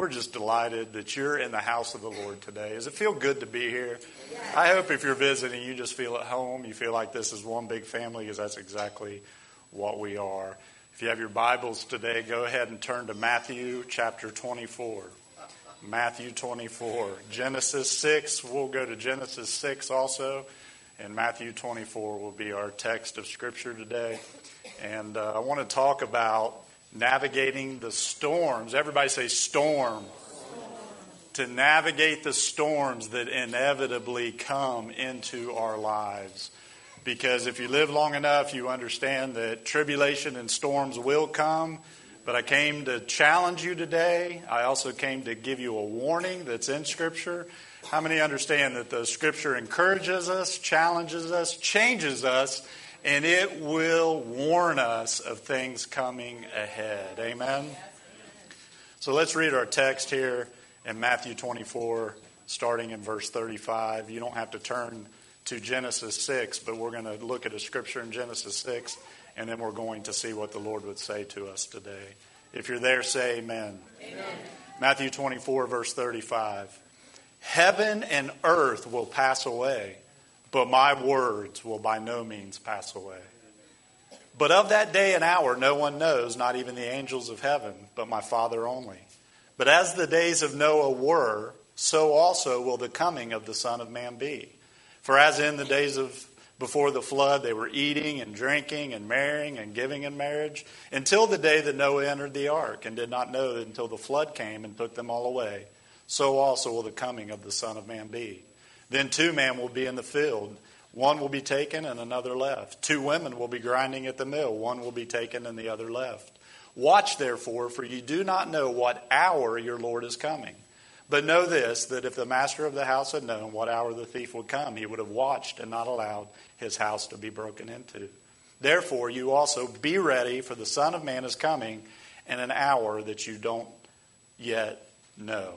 We're just delighted that you're in the house of the Lord today. Does it feel good to be here? I hope if you're visiting, you just feel at home. You feel like this is one big family because that's exactly what we are. If you have your Bibles today, go ahead and turn to Matthew chapter 24. Matthew 24. Genesis 6, we'll go to Genesis 6 also. And Matthew 24 will be our text of Scripture today. And uh, I want to talk about navigating the storms. Everybody say storm. To navigate the storms that inevitably come into our lives. Because if you live long enough, you understand that tribulation and storms will come. But I came to challenge you today. I also came to give you a warning that's in Scripture. How many understand that the Scripture encourages us, challenges us, changes us, and it will warn us of things coming ahead. Amen? So let's read our text here in Matthew 24, starting in verse 35. You don't have to turn to Genesis 6, but we're going to look at a scripture in Genesis 6, and then we're going to see what the Lord would say to us today. If you're there, say amen. amen. Matthew 24, verse 35. Heaven and earth will pass away but my words will by no means pass away. But of that day and hour no one knows, not even the angels of heaven, but my Father only. But as the days of Noah were, so also will the coming of the Son of Man be. For as in the days of before the flood, they were eating and drinking and marrying and giving in marriage until the day that Noah entered the ark and did not know until the flood came and took them all away. So also will the coming of the Son of Man be. Then two men will be in the field. One will be taken and another left. Two women will be grinding at the mill. One will be taken and the other left. Watch therefore, for you do not know what hour your Lord is coming. But know this that if the master of the house had known what hour the thief would come, he would have watched and not allowed his house to be broken into. Therefore, you also be ready, for the Son of Man is coming in an hour that you don't yet know.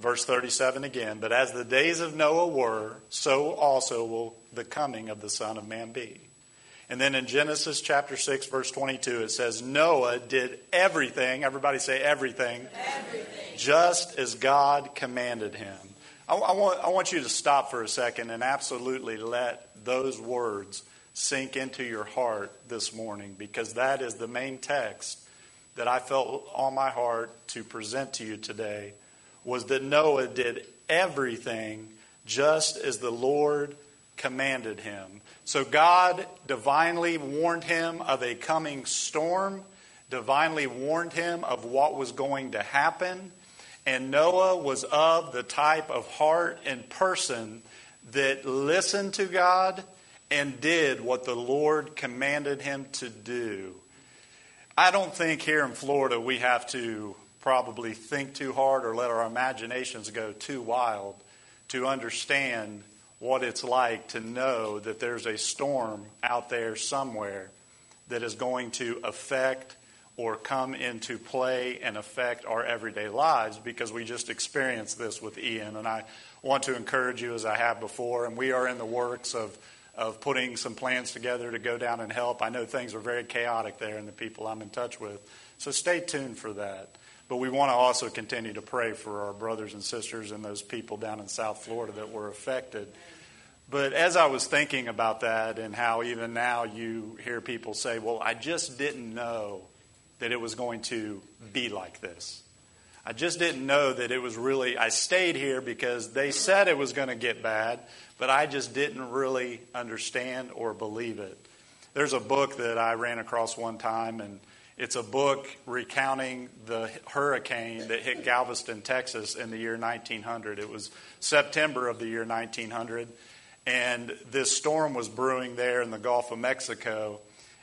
Verse 37 again, but as the days of Noah were, so also will the coming of the Son of Man be. And then in Genesis chapter 6, verse 22, it says, Noah did everything, everybody say everything, everything. just as God commanded him. I, I, want, I want you to stop for a second and absolutely let those words sink into your heart this morning because that is the main text that I felt on my heart to present to you today was that Noah did everything just as the Lord commanded him. So God divinely warned him of a coming storm, divinely warned him of what was going to happen. And Noah was of the type of heart and person that listened to God and did what the Lord commanded him to do. I don't think here in Florida we have to probably think too hard or let our imaginations go too wild to understand what it's like to know that there's a storm out there somewhere that is going to affect or come into play and affect our everyday lives because we just experienced this with Ian. And I want to encourage you, as I have before, and we are in the works of, of putting some plans together to go down and help. I know things are very chaotic there and the people I'm in touch with. So stay tuned for that. But we want to also continue to pray for our brothers and sisters and those people down in South Florida that were affected. But as I was thinking about that and how even now you hear people say, well, I just didn't know that it was going to be like this. I just didn't know that it was really, I stayed here because they said it was going to get bad, but I just didn't really understand or believe it. There's a book that I ran across one time, and it's a book recounting the hurricane that hit Galveston, Texas in the year 1900. It was September of the year 1900, and this storm was brewing there in the Gulf of Mexico.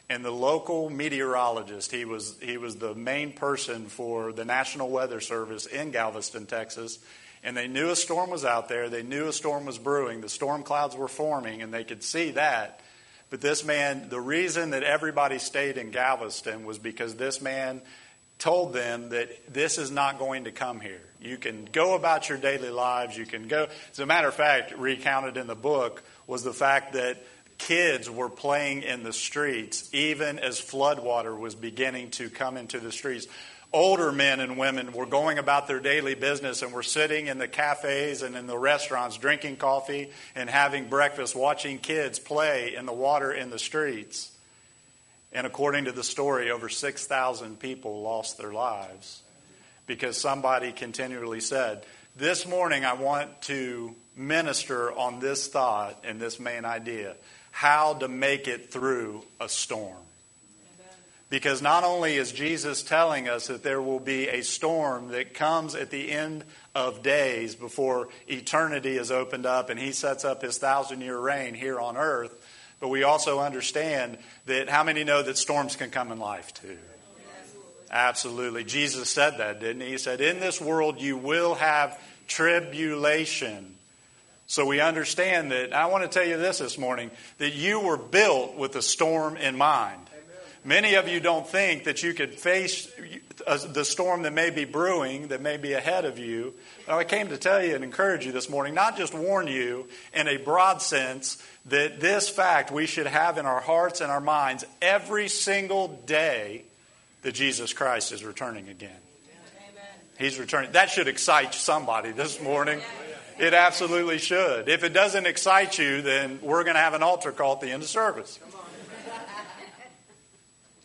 And the local meteorologist, he was, he was the main person for the National Weather Service in Galveston, Texas. And they knew a storm was out there. They knew a storm was brewing. The storm clouds were forming, and they could see that. But this man, the reason that everybody stayed in Galveston was because this man told them that this is not going to come here. You can go about your daily lives. You can go. As a matter of fact, recounted in the book was the fact that kids were playing in the streets even as floodwater was beginning to come into the streets. Older men and women were going about their daily business and were sitting in the cafes and in the restaurants drinking coffee and having breakfast, watching kids play in the water in the streets. And according to the story, over 6,000 people lost their lives because somebody continually said, This morning I want to minister on this thought and this main idea how to make it through a storm. Because not only is Jesus telling us that there will be a storm that comes at the end of days before eternity is opened up and he sets up his thousand year reign here on earth, but we also understand that how many know that storms can come in life too? Absolutely. Jesus said that, didn't he? He said, In this world you will have tribulation. So we understand that. I want to tell you this this morning that you were built with a storm in mind. Many of you don't think that you could face the storm that may be brewing, that may be ahead of you. I came to tell you and encourage you this morning, not just warn you in a broad sense, that this fact we should have in our hearts and our minds every single day that Jesus Christ is returning again. He's returning. That should excite somebody this morning. It absolutely should. If it doesn't excite you, then we're going to have an altar call at the end of service.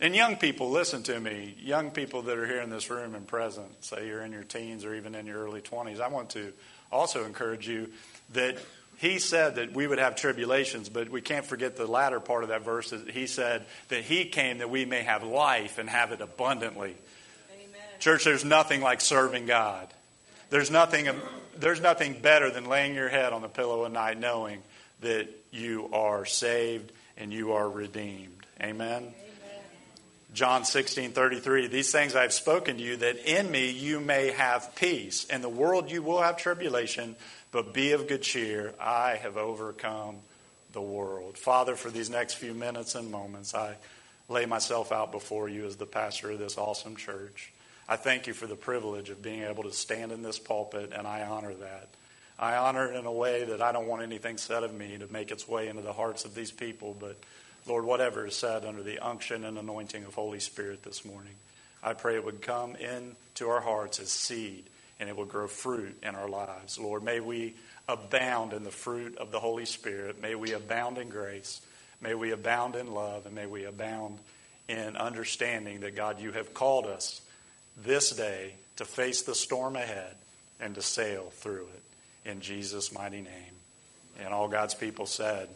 And young people, listen to me. Young people that are here in this room and present, say you're in your teens or even in your early 20s, I want to also encourage you that he said that we would have tribulations, but we can't forget the latter part of that verse. That he said that he came that we may have life and have it abundantly. Amen. Church, there's nothing like serving God. There's nothing, there's nothing better than laying your head on the pillow at night knowing that you are saved and you are redeemed. Amen. John 16, 33, these things I have spoken to you, that in me you may have peace. In the world you will have tribulation, but be of good cheer. I have overcome the world. Father, for these next few minutes and moments, I lay myself out before you as the pastor of this awesome church. I thank you for the privilege of being able to stand in this pulpit, and I honor that. I honor it in a way that I don't want anything said of me to make its way into the hearts of these people, but Lord, whatever is said under the unction and anointing of Holy Spirit this morning, I pray it would come into our hearts as seed and it would grow fruit in our lives. Lord, may we abound in the fruit of the Holy Spirit. May we abound in grace. May we abound in love. And may we abound in understanding that, God, you have called us this day to face the storm ahead and to sail through it. In Jesus' mighty name. And all God's people said,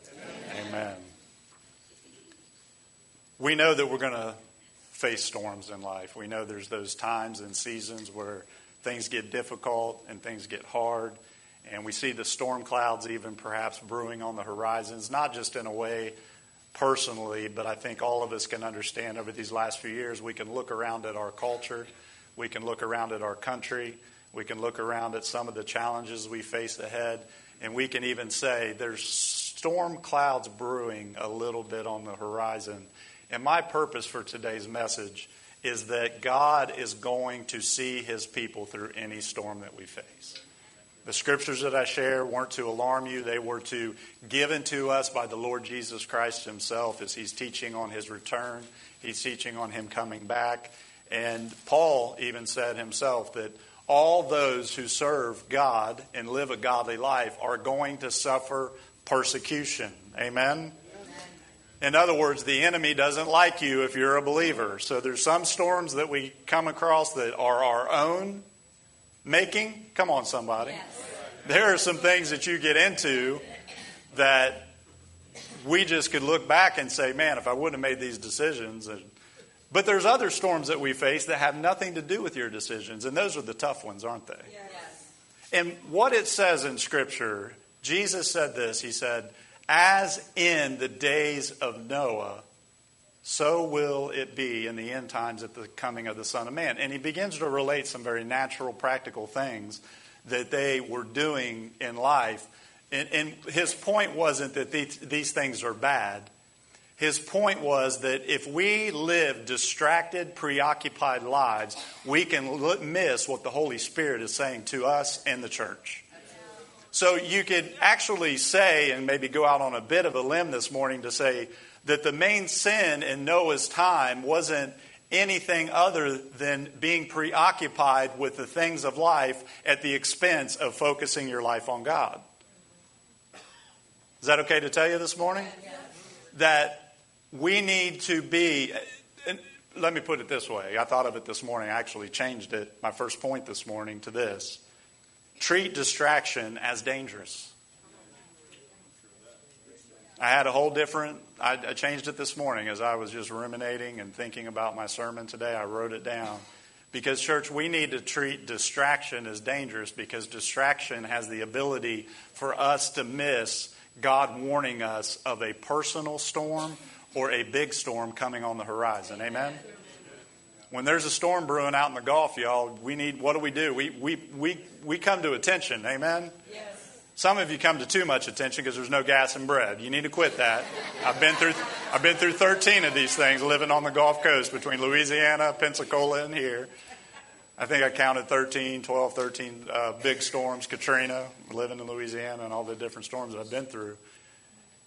Amen. Amen. We know that we're going to face storms in life. We know there's those times and seasons where things get difficult and things get hard. And we see the storm clouds even perhaps brewing on the horizons, not just in a way personally, but I think all of us can understand over these last few years. We can look around at our culture, we can look around at our country, we can look around at some of the challenges we face ahead, and we can even say there's storm clouds brewing a little bit on the horizon. And my purpose for today's message is that God is going to see his people through any storm that we face. The scriptures that I share weren't to alarm you, they were to given to us by the Lord Jesus Christ himself as he's teaching on his return. He's teaching on him coming back. And Paul even said himself that all those who serve God and live a godly life are going to suffer persecution. Amen. In other words, the enemy doesn't like you if you're a believer. So there's some storms that we come across that are our own making. Come on, somebody. Yes. There are some things that you get into that we just could look back and say, man, if I wouldn't have made these decisions. And, but there's other storms that we face that have nothing to do with your decisions, and those are the tough ones, aren't they? Yes. And what it says in Scripture, Jesus said this He said, as in the days of Noah, so will it be in the end times at the coming of the Son of Man. And he begins to relate some very natural, practical things that they were doing in life. And, and his point wasn't that these, these things are bad. His point was that if we live distracted, preoccupied lives, we can miss what the Holy Spirit is saying to us and the church. So you could actually say, and maybe go out on a bit of a limb this morning to say that the main sin in Noah's time wasn't anything other than being preoccupied with the things of life at the expense of focusing your life on God. Is that okay to tell you this morning? That we need to be, let me put it this way. I thought of it this morning. I actually changed it, my first point this morning, to this treat distraction as dangerous. I had a whole different, I, I, changed it this morning as I was just ruminating and thinking about my sermon today. I wrote it down. Because, church, we need to treat distraction as dangerous because distraction has the ability for us to miss God warning us of a personal storm or a big storm coming on the horizon. Amen? When there's a storm brewing out in the Gulf, y'all, we need, what do we do? We, we, we, we come to attention. Amen? Yes. Some of you come to too much attention because there's no gas and bread. You need to quit that. I've been through, I've been through 13 of these things living on the Gulf Coast between Louisiana, Pensacola, and here. I think I counted 13, 12, 13 uh, big storms, Katrina, living in Louisiana, and all the different storms that I've been through.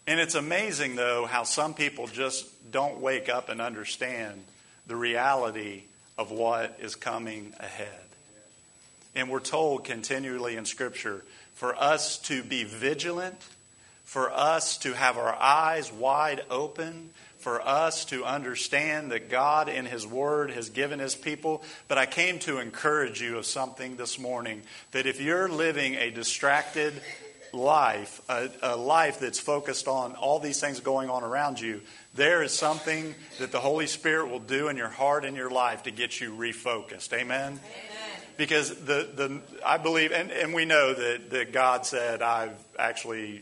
And it's amazing, though, how some people just don't wake up and understand the reality of what is coming ahead. And we're told continually in Scripture for us to be vigilant, for us to have our eyes wide open, for us to understand that God in His Word has given His people. But I came to encourage you of something this morning that if you're living a distracted life, a, a, life that's focused on all these things going on around you, there is something that the Holy Spirit will do in your heart and your life to get you refocused. Amen? Amen because the, the I believe, and, and we know that, that God said, I've actually,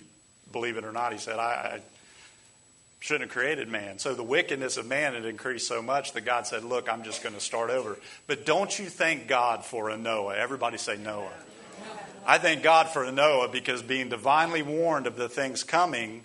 believe it or not, He said, I, I shouldn't have created man. So the wickedness of man had increased so much that God said, Look, I'm just going to start over. But don't you thank God for a Noah? Everybody say Noah. I thank God for Noah because being divinely warned of the things coming,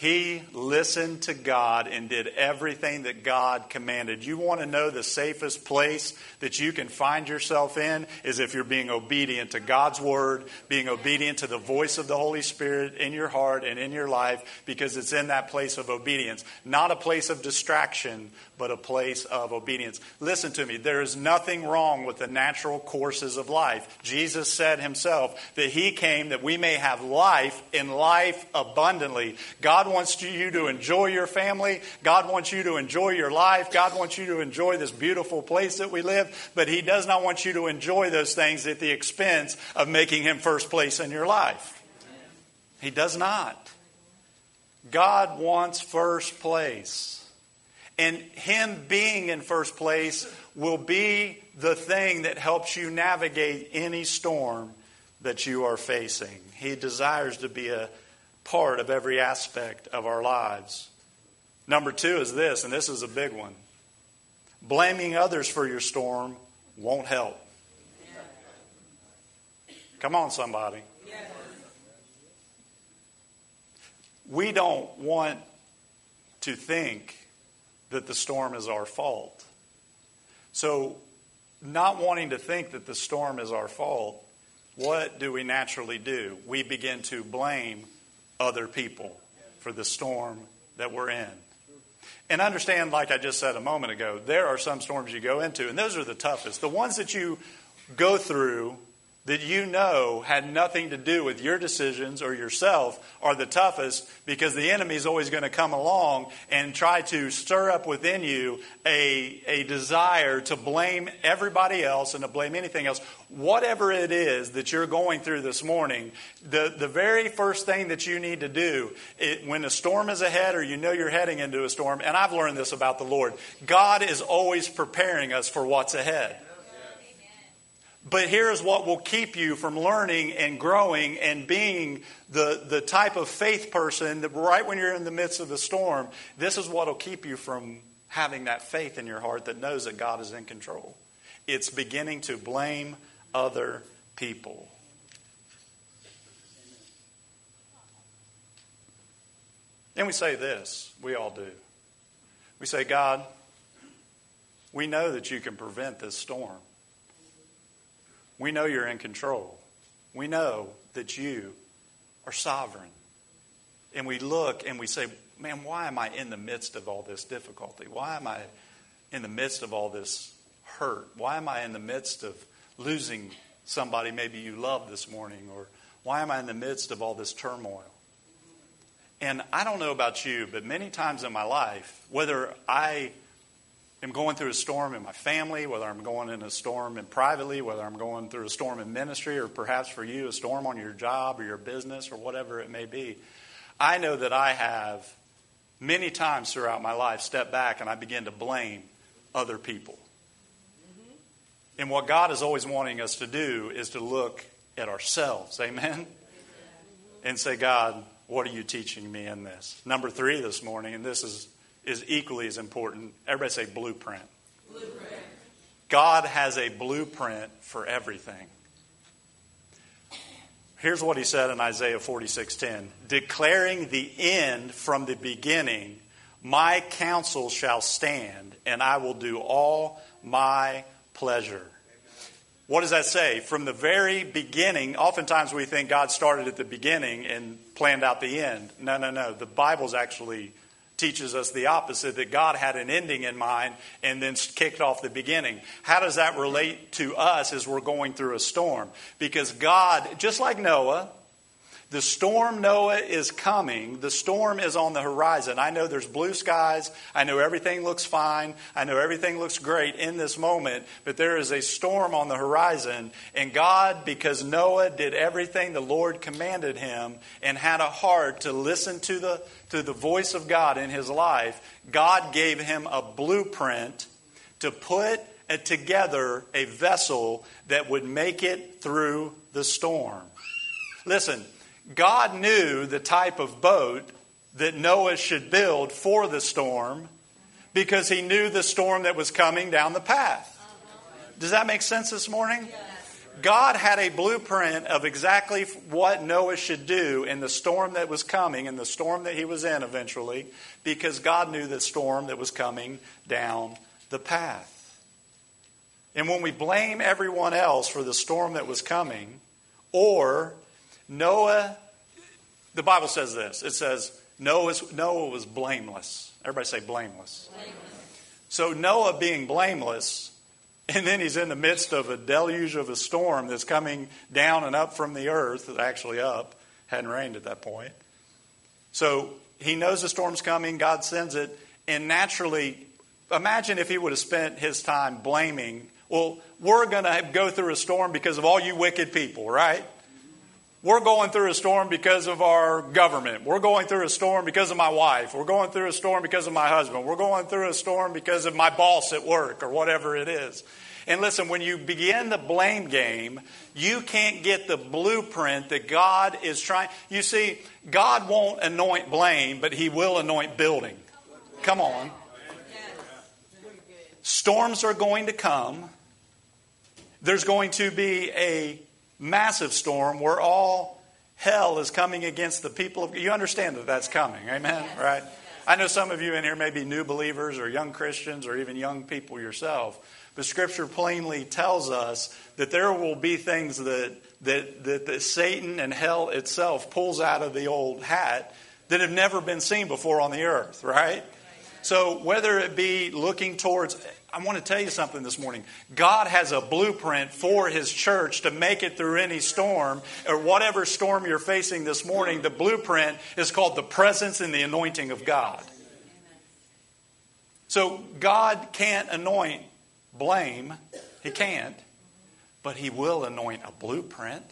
he listened to God and did everything that God commanded. You want to know the safest place that you can find yourself in is if you're being obedient to God's word, being obedient to the voice of the Holy Spirit in your heart and in your life, because it's in that place of obedience. Not a place of distraction, but a place of obedience. Listen to me, there is nothing wrong with the natural courses of life. Jesus said himself that he came that we may have life in life abundantly. God wants you to enjoy your family. God wants you to enjoy your life. God wants you to enjoy this beautiful place that we live, but he does not want you to enjoy those things at the expense of making him first place in your life. He does not. God wants first place. And Him being in first place will be the thing that helps you navigate any storm that you are facing. He desires to be a part of every aspect of our lives. Number two is this, and this is a big one blaming others for your storm won't help. Come on, somebody. We don't want to think that the storm is our fault. So, not wanting to think that the storm is our fault, what do we naturally do? We begin to blame other people for the storm that we're in. And understand, like I just said a moment ago, there are some storms you go into, and those are the toughest. The ones that you go through that you know had nothing to do with your decisions or yourself are the toughest because the enemy is always going to come along and try to stir up within you a, a desire to blame everybody else and to blame anything else. Whatever it is that you're going through this morning, the, the very first thing that you need to do it, when a storm is ahead or you know you're heading into a storm, and I've learned this about the Lord, God is always preparing us for what's ahead. But here's what will keep you from learning and growing and being the, the type of faith person that right when you're in the midst of the storm, this is what will keep you from having that faith in your heart that knows that God is in control. It's beginning to blame other people. And we say this, we all do. We say, God, we know that you can prevent this storm. We know you're in control. We know that you are sovereign. And we look and we say, man, why am I in the midst of all this difficulty? Why am I in the midst of all this hurt? Why am I in the midst of losing somebody maybe you love this morning? Or why am I in the midst of all this turmoil? And I don't know about you, but many times in my life, whether I am going through a storm in my family, whether I'm going in a storm in privately, whether I'm going through a storm in ministry, or perhaps for you, a storm on your job or your business or whatever it may be, I know that I have many times throughout my life stepped back and I begin to blame other people. Mm-hmm. And what God is always wanting us to do is to look at ourselves. Amen? And say, God, what are you teaching me in this? Number three this morning, and this is, is equally as important. Everybody say blueprint. blueprint. God has a blueprint for everything. Here's what he said in Isaiah 46:10, declaring the end from the beginning, my counsel shall stand, and I will do all my pleasure. What does that say? From the very beginning, oftentimes we think God started at the beginning and planned out the end. No, no, no. The Bible's actually teaches us the opposite that God had an ending in mind and then kicked off the beginning. How does that relate to us as we're going through a storm? Because God, just like Noah, the storm, Noah, is coming. The storm is on the horizon. I know there's blue skies. I know everything looks fine. I know everything looks great in this moment, but there is a storm on the horizon. And God, because Noah did everything the Lord commanded him and had a heart to listen to the, to the voice of God in his life, God gave him a blueprint to put together a vessel that would make it through the storm. Listen, God knew the type of boat that Noah should build for the storm because he knew the storm that was coming down the path. Does that make sense this morning? God had a blueprint of exactly what Noah should do in the storm that was coming, and the storm that he was in eventually, because God knew the storm that was coming down the path. And when we blame everyone else for the storm that was coming, or Noah, the Bible says this it says, Noah, Noah was blameless. Everybody say blameless. blameless. So, Noah being blameless, and then he's in the midst of a deluge of a storm that's coming down and up from the earth, actually up, hadn't rained at that point. So, he knows the storm's coming, God sends it, and naturally, imagine if he would have spent his time blaming, well, we're going to go through a storm because of all you wicked people, right? We're going through a storm because of our government. We're going through a storm because of my wife. We're going through a storm because of my husband. We're going through a storm because of my boss at work or whatever it is. And listen, when you begin the blame game, you can't get the blueprint that God is trying. You see, God won't anoint blame, but He will anoint building. Come on. Storms are going to come. There's going to be a massive storm where all hell is coming against the people of you understand that that's coming amen yes. right i know some of you in here may be new believers or young christians or even young people yourself but scripture plainly tells us that there will be things that that, that, that satan and hell itself pulls out of the old hat that have never been seen before on the earth right so whether it be looking towards I want to tell you something this morning. God has a blueprint for His church to make it through any storm or whatever storm you're facing this morning. The blueprint is called the presence and the anointing of God. So God can't anoint blame, He can't, but He will anoint a blueprint.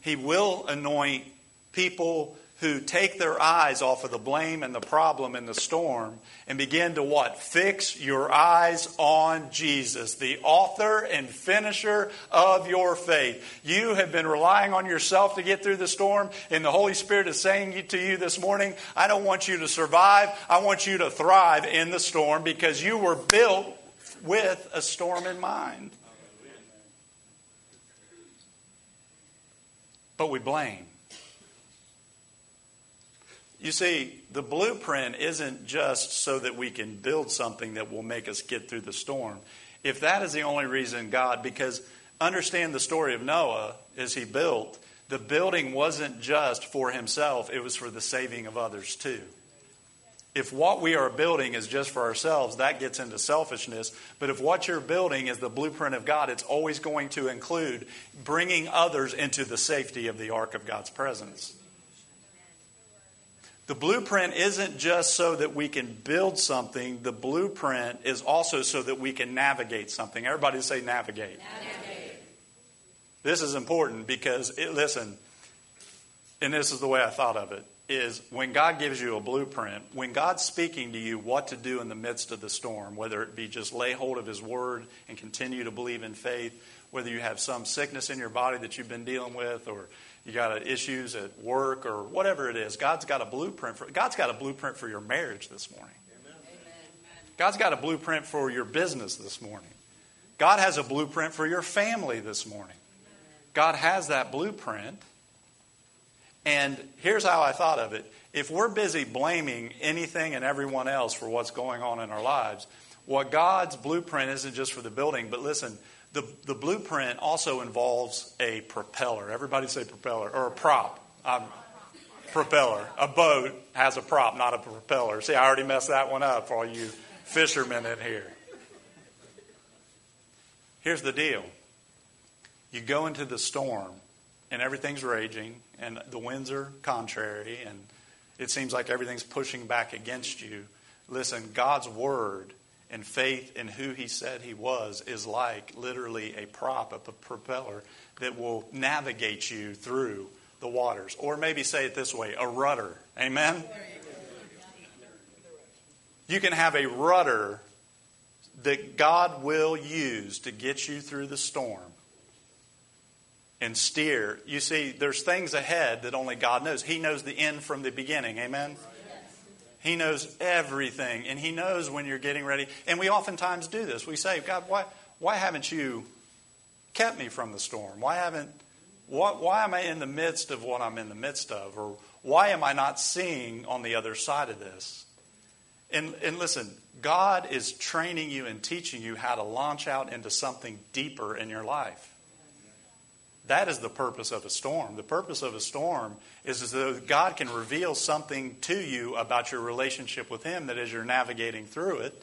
He will anoint people who take their eyes off of the blame and the problem and the storm and begin to what? Fix your eyes on Jesus, the author and finisher of your faith. You have been relying on yourself to get through the storm, and the Holy Spirit is saying to you this morning, I don't want you to survive, I want you to thrive in the storm because you were built with a storm in mind. But we blame. You see, the blueprint isn't just so that we can build something that will make us get through the storm. If that is the only reason God, because understand the story of Noah as he built, the building wasn't just for himself, it was for the saving of others too. If what we are building is just for ourselves, that gets into selfishness. But if what you're building is the blueprint of God, it's always going to include bringing others into the safety of the ark of God's presence. The blueprint isn't just so that we can build something, the blueprint is also so that we can navigate something. Everybody say navigate. navigate. This is important because, it, listen, and this is the way I thought of it is when God gives you a blueprint, when God's speaking to you what to do in the midst of the storm, whether it be just lay hold of His word and continue to believe in faith, whether you have some sickness in your body that you've been dealing with, or you got issues at work, or whatever it is, God's got a blueprint for God's got a blueprint for your marriage this morning. Amen. God's got a blueprint for your business this morning. God has a blueprint for your family this morning. God has that blueprint. And here's how I thought of it. If we're busy blaming anything and everyone else for what's going on in our lives, what God's blueprint isn't just for the building, but listen, the, the blueprint also involves a propeller. Everybody say propeller, or a prop. Um, propeller. A boat has a prop, not a propeller. See, I already messed that one up for all you fishermen in here. Here's the deal you go into the storm, and everything's raging, and the winds are contrary, and it seems like everything's pushing back against you. Listen, God's word and faith in who He said He was is like literally a prop, a propeller that will navigate you through the waters. Or maybe say it this way a rudder. Amen? You can have a rudder that God will use to get you through the storm and steer. You see, there's things ahead that only God knows. He knows the end from the beginning. Amen? He knows everything, and He knows when you're getting ready. And we oftentimes do this. We say, God, why, why haven't you kept me from the storm? Why haven't why, why am I in the midst of what I'm in the midst of? Or why am I not seeing on the other side of this? And, and listen, God is training you and teaching you how to launch out into something deeper in your life. That is the purpose of a storm. The purpose of a storm is as though God can reveal something to you about your relationship with Him that as you're navigating through it.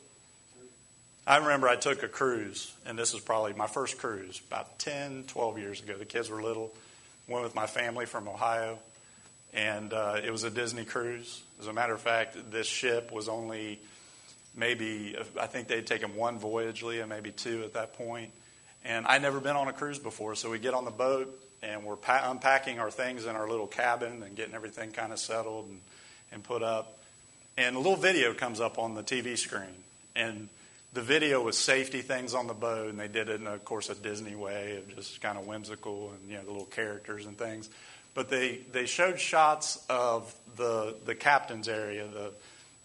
I remember I took a cruise, and this is probably my first cruise, about 10, 12 years ago. The kids were little. Went with my family from Ohio, and uh, it was a Disney cruise. As a matter of fact, this ship was only maybe, I think they'd taken one voyage, Leah, maybe two at that point. And I'd never been on a cruise before, so we get on the boat and we're pa- unpacking our things in our little cabin and getting everything kind of settled and, and put up. And a little video comes up on the TV screen. And the video was safety things on the boat, and they did it in, of course, a Disney way of just kind of whimsical and, you know, the little characters and things. But they, they showed shots of the, the captain's area, the,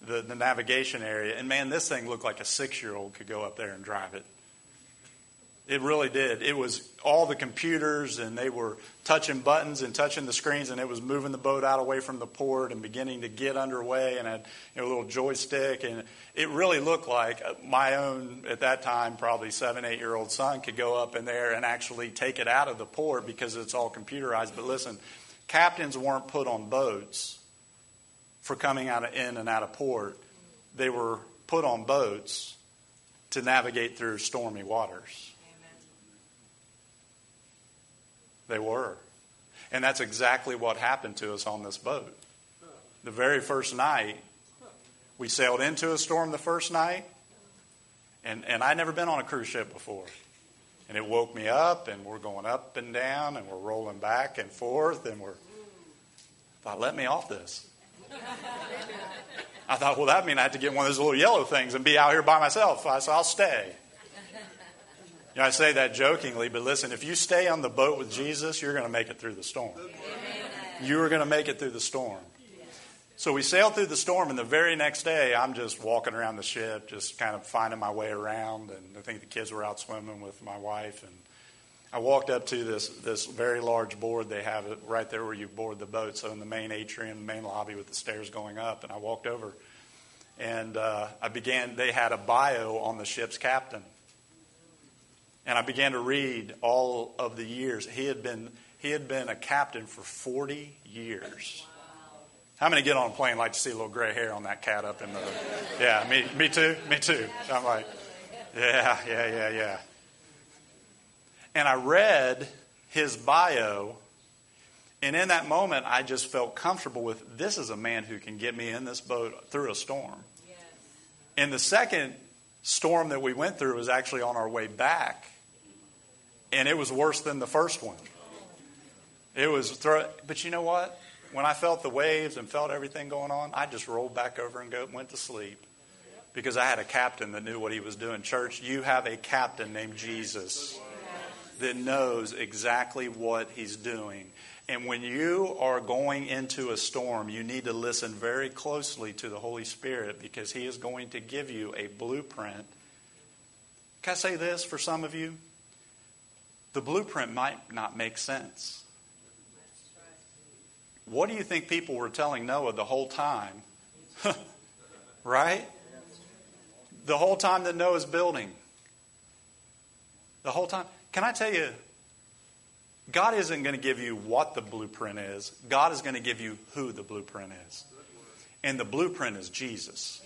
the, the navigation area. And man, this thing looked like a six year old could go up there and drive it. It really did. It was all the computers, and they were touching buttons and touching the screens, and it was moving the boat out away from the port and beginning to get underway, and had you know, a little joystick, and it really looked like uh, my own at that time probably seven, eight year old son could go up in there and actually take it out of the port because it's all computerized. But listen, captains weren't put on boats for coming out of in and out of port; they were put on boats to navigate through stormy waters. They were. And that's exactly what happened to us on this boat. The very first night, we sailed into a storm the first night, and, and I'd never been on a cruise ship before. And it woke me up, and we're going up and down, and we're rolling back and forth, and we're. I thought, let me off this. I thought, well, that means I have to get one of those little yellow things and be out here by myself. I said, I'll stay. You know, I say that jokingly, but listen, if you stay on the boat with Jesus, you're going to make it through the storm. You are going to make it through the storm. So we sailed through the storm, and the very next day, I'm just walking around the ship, just kind of finding my way around. And I think the kids were out swimming with my wife. And I walked up to this, this very large board they have it right there where you board the boat. So in the main atrium, main lobby with the stairs going up. And I walked over, and uh, I began, they had a bio on the ship's captain. And I began to read all of the years. He had been, he had been a captain for 40 years. How many get on a plane like to see a little gray hair on that cat up in the. Yeah, me, me too, me too. I'm like, yeah, yeah, yeah, yeah. And I read his bio, and in that moment, I just felt comfortable with this is a man who can get me in this boat through a storm. Yes. And the second storm that we went through was actually on our way back, and it was worse than the first one. It was, but you know what? When I felt the waves and felt everything going on, I just rolled back over and go, went to sleep because I had a captain that knew what he was doing. Church, you have a captain named Jesus that knows exactly what he's doing. And when you are going into a storm, you need to listen very closely to the Holy Spirit because he is going to give you a blueprint. Can I say this for some of you? The blueprint might not make sense. What do you think people were telling Noah the whole time? right? The whole time that Noah's building. The whole time. Can I tell you, God isn't going to give you what the blueprint is, God is going to give you who the blueprint is. And the blueprint is Jesus.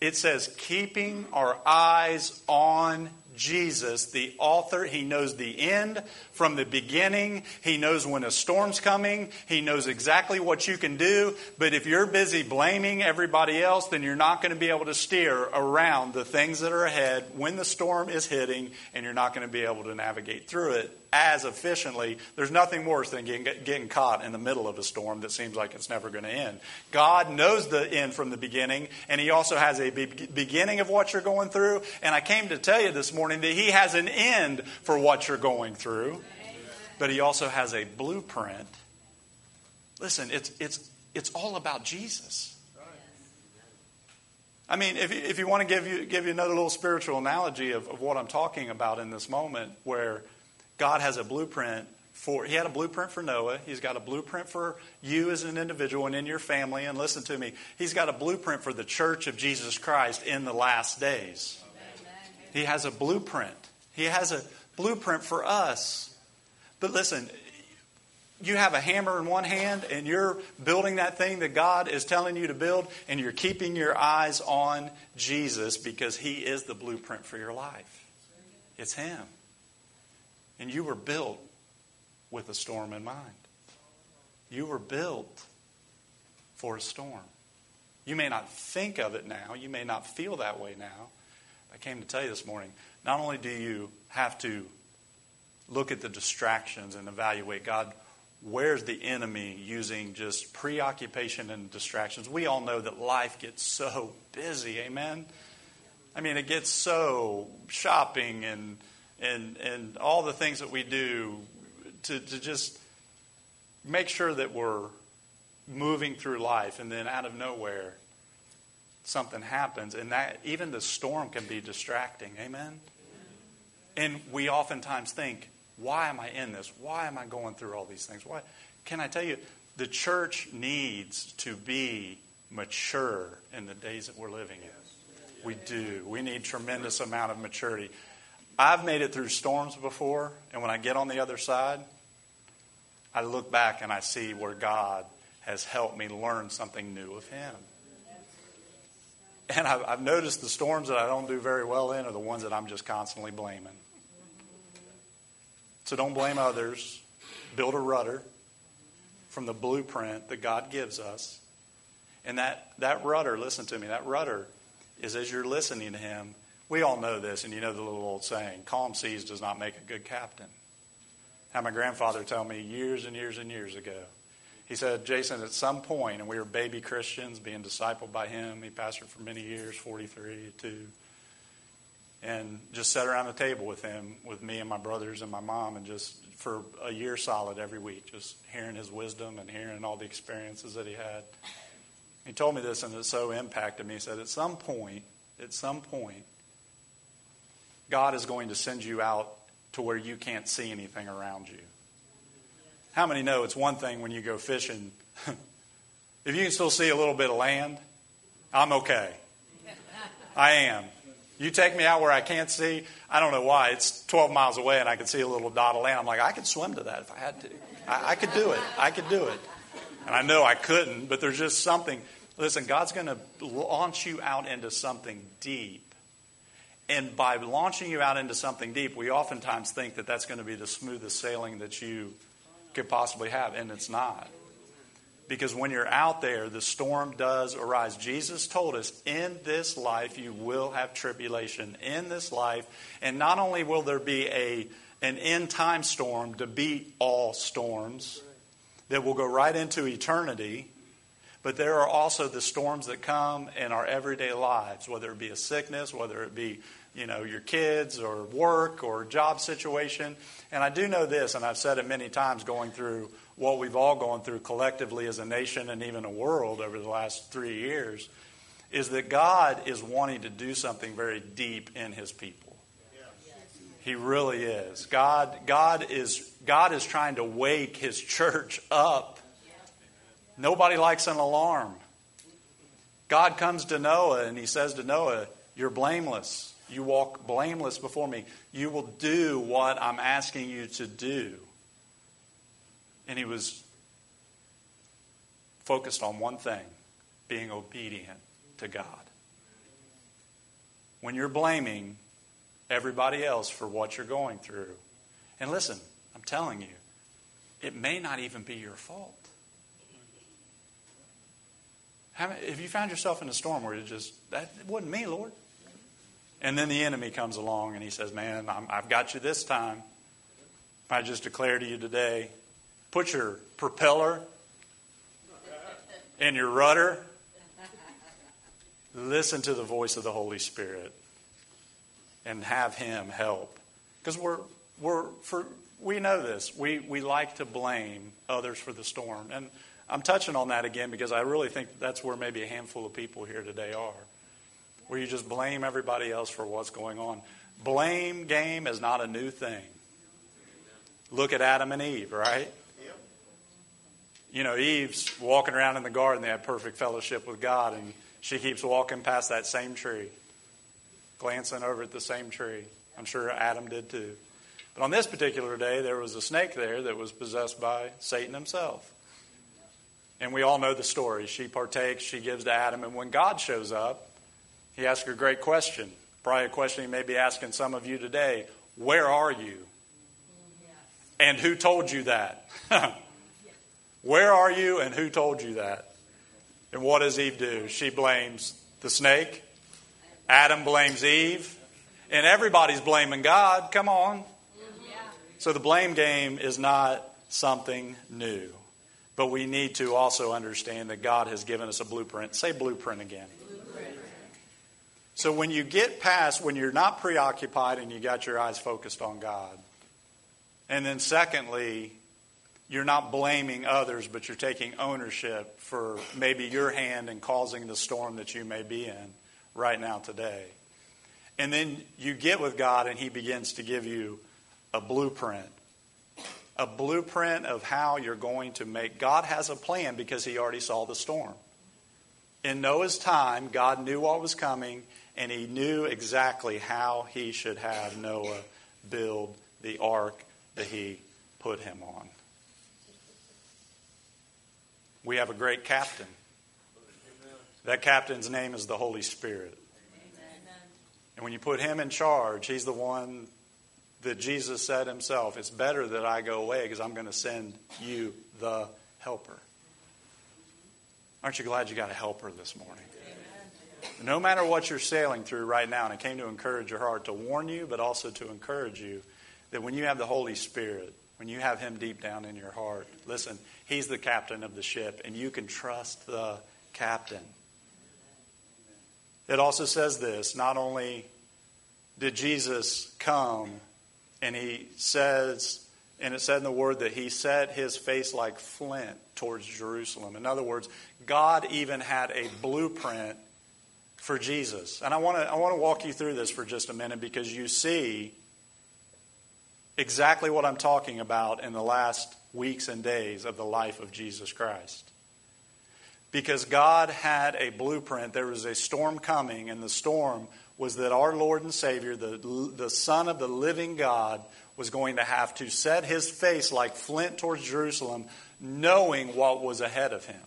It says, keeping our eyes on Jesus, the author. He knows the end from the beginning. He knows when a storm's coming. He knows exactly what you can do. But if you're busy blaming everybody else, then you're not going to be able to steer around the things that are ahead when the storm is hitting, and you're not going to be able to navigate through it as efficiently. There's nothing worse than getting, getting caught in the middle of a storm that seems like it's never going to end. God knows the end from the beginning, and He also has a be- beginning of what you're going through. And I came to tell you this morning that He has an end for what you're going through, but He also has a blueprint. Listen, it's, it's, it's all about Jesus. I mean, if, if you want to give you, give you another little spiritual analogy of, of what I'm talking about in this moment, where God has a blueprint for, he had a blueprint for Noah. He's got a blueprint for you as an individual and in your family. And listen to me, he's got a blueprint for the church of Jesus Christ in the last days. He has a blueprint. He has a blueprint for us. But listen, you have a hammer in one hand and you're building that thing that God is telling you to build, and you're keeping your eyes on Jesus because He is the blueprint for your life. It's Him. And you were built with a storm in mind. You were built for a storm. You may not think of it now, you may not feel that way now. I came to tell you this morning not only do you have to look at the distractions and evaluate God, where's the enemy using just preoccupation and distractions? We all know that life gets so busy, amen? I mean, it gets so shopping and and, and all the things that we do to, to just make sure that we're moving through life and then out of nowhere something happens and that even the storm can be distracting. Amen? And we oftentimes think why am i in this? Why am i going through all these things? Why? Can i tell you the church needs to be mature in the days that we're living in. We do. We need tremendous amount of maturity. I've made it through storms before, and when I get on the other side, I look back and I see where God has helped me learn something new of Him. And I've, noticed the storms that I don't do very well in are the ones that I'm just constantly blaming. So don't blame others. Build a rudder from the blueprint that God gives us. And that, that rudder, listen to me, that rudder is as you're listening to Him, we all know this, and you know the little old saying calm seas does not make a good captain. Had my grandfather tell me years and years and years ago. He said, Jason, at some point, and we were baby Christians being discipled by him, he pastored for many years 43, 2. And just sat around the table with him, with me and my brothers and my mom, and just for a year solid every week, just hearing his wisdom and hearing all the experiences that he had. He told me this, and it so impacted me. He said, At some point, at some point, God is going to send you out to where you can't see anything around you. How many know it's one thing when you go fishing? if you can still see a little bit of land, I'm okay. I am. You take me out where I can't see, I don't know why. It's 12 miles away and I can see a little dot of land. I'm like, I could swim to that if I had to. I, I could do it. I could do it. And I know I couldn't, but there's just something. Listen, God's going to launch you out into something deep. And by launching you out into something deep, we oftentimes think that that's going to be the smoothest sailing that you could possibly have, and it's not. Because when you're out there, the storm does arise. Jesus told us, in this life you will have tribulation. In this life, and not only will there be a an end time storm to beat all storms that will go right into eternity, but there are also the storms that come in our everyday lives, whether it be a sickness, whether it be you know your kids or work or job situation. And I do know this, and I've said it many times going through what we've all gone through collectively as a nation and even a world over the last three years, is that God is wanting to do something very deep in His people. He really is. God, God is God is trying to wake His church up. Nobody likes an alarm. God comes to Noah and He says to Noah, "You're blameless." You walk blameless before me. You will do what I'm asking you to do. And he was focused on one thing being obedient to God. When you're blaming everybody else for what you're going through, and listen, I'm telling you, it may not even be your fault. Have you found yourself in a storm where it just, that wasn't me, Lord? And then the enemy comes along and he says, Man, i have got you this time. I just declare to you today put your propeller and your rudder. Listen to the voice of the Holy Spirit and have Him help. Because we're, we're for, we know this. We, we like to blame others for the storm. And I'm touching on that again because I really think that's where maybe a handful of people here today are where you just blame everybody else for what's going on. Blame game is not a new thing. Look at Adam and Eve, right? You know, Eve's walking around in the garden, they have perfect fellowship with God, and she keeps walking past that same tree, glancing over at the same tree. I'm sure Adam did too. But on this particular day, there was a snake there that was possessed by Satan himself. And we all know the story. She partakes, she gives to Adam, and when God shows up, he asked a great question. Probably a question he may be asking some of you today. Where are you? And who told you that? Where are you and who told you that? And what does Eve do? She blames the snake. Adam blames Eve. And everybody's blaming God. Come on. So the blame game is not something new. But we need to also understand that God has given us a blueprint. Say blueprint again. So when you get past, when you're not preoccupied and you got your eyes focused on God, and then secondly, you're not blaming others, but you're taking ownership for maybe your hand in causing the storm that you may be in right now today. And then you get with God and He begins to give you a blueprint. A blueprint of how you're going to make. God has a plan because He already saw the storm. In Noah's time, God knew what was coming and he knew exactly how he should have Noah build the ark that he put him on. We have a great captain. That captain's name is the Holy Spirit. And when you put him in charge, he's the one that Jesus said himself, It's better that I go away because I'm going to send you the helper. Aren't you glad you got a helper this morning? No matter what you're sailing through right now, and I came to encourage your heart, to warn you, but also to encourage you that when you have the Holy Spirit, when you have Him deep down in your heart, listen, He's the captain of the ship, and you can trust the captain. It also says this not only did Jesus come, and He says, and it said in the word that He set His face like flint towards Jerusalem. In other words, God even had a blueprint for Jesus. And I want to I want to walk you through this for just a minute because you see exactly what I'm talking about in the last weeks and days of the life of Jesus Christ. Because God had a blueprint, there was a storm coming, and the storm was that our Lord and Savior, the, the Son of the living God, was going to have to set his face like flint towards Jerusalem, knowing what was ahead of him,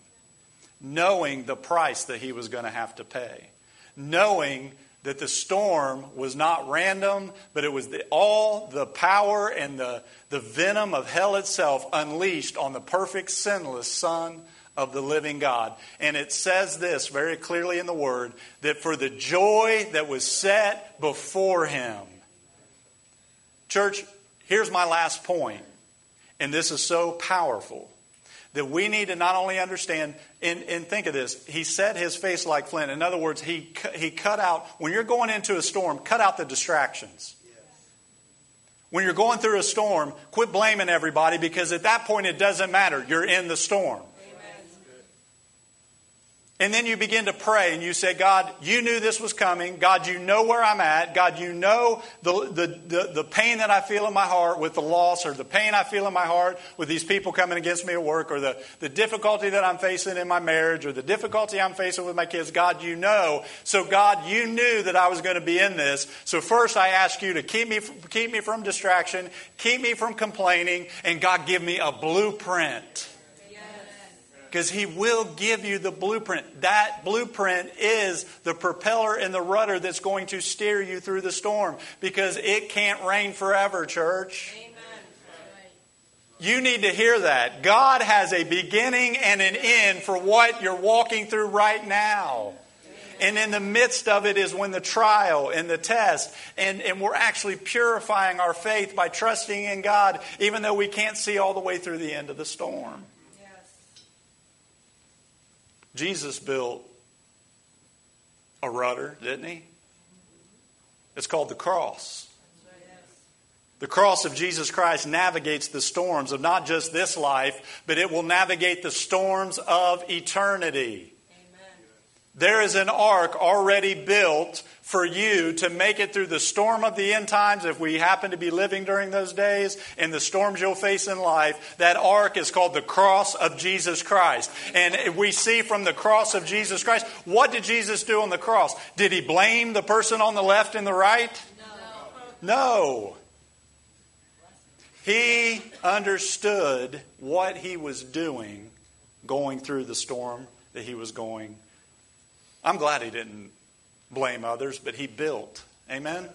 knowing the price that he was going to have to pay, knowing that the storm was not random, but it was the, all the power and the, the venom of hell itself unleashed on the perfect, sinless Son of the living God. And it says this very clearly in the Word that for the joy that was set before him. Church, here's my last point, and this is so powerful that we need to not only understand and, and, think of this he set his face like flint. In other words he, he cut out when you're going into a storm cut out the distractions. When you're going through a storm quit blaming everybody because at that point it doesn't matter. You're in the storm and then you begin to pray and you say, God, you knew this was coming. God, you know where I'm at. God, you know the, the, the, the, pain that I feel in my heart with the loss or the pain I feel in my heart with these people coming against me at work or the, the difficulty that I'm facing in my marriage or the difficulty I'm facing with my kids. God, you know. So, God, you knew that I was going to be in this. So, first, I ask you to keep me, keep me from distraction, keep me from complaining, and God, give me a blueprint because He will give you the blueprint. That blueprint is the propeller and the rudder that's going to steer you through the storm because it can't rain forever, church. Amen. You need to hear that. God has a beginning and an end for what you're walking through right now. And in the midst of it is when the trial and the test, and, and we're actually purifying our faith by trusting in God, even though we can't see all the way through the end of the storm. Jesus built a rudder, didn't he? It's called the cross. The cross of Jesus Christ navigates the storms of not just this life, but it will navigate the storms of eternity. Amen. There is an ark already built for you to make it through the storm of the end times if we happen to be living during those days and the storms you'll face in life. That ark is called the cross of Jesus Christ. And we see from the cross of Jesus Christ, what did Jesus do on the cross? Did he blame the person on the left and the right? No. No. He understood what he was doing going through the storm that he was going. I'm glad he didn't blame others, but he built. Amen?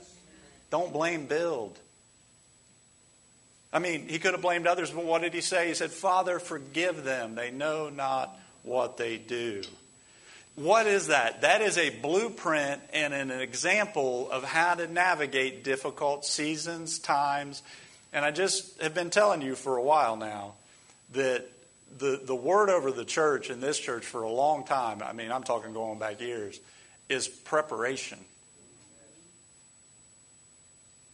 Don't blame, build. I mean, he could have blamed others, but what did he say? He said, Father, forgive them. They know not what they do. What is that? That is a blueprint and an example of how to navigate difficult seasons, times. And I just have been telling you for a while now that the, the word over the church in this church for a long time, I mean, I'm talking going back years, is preparation.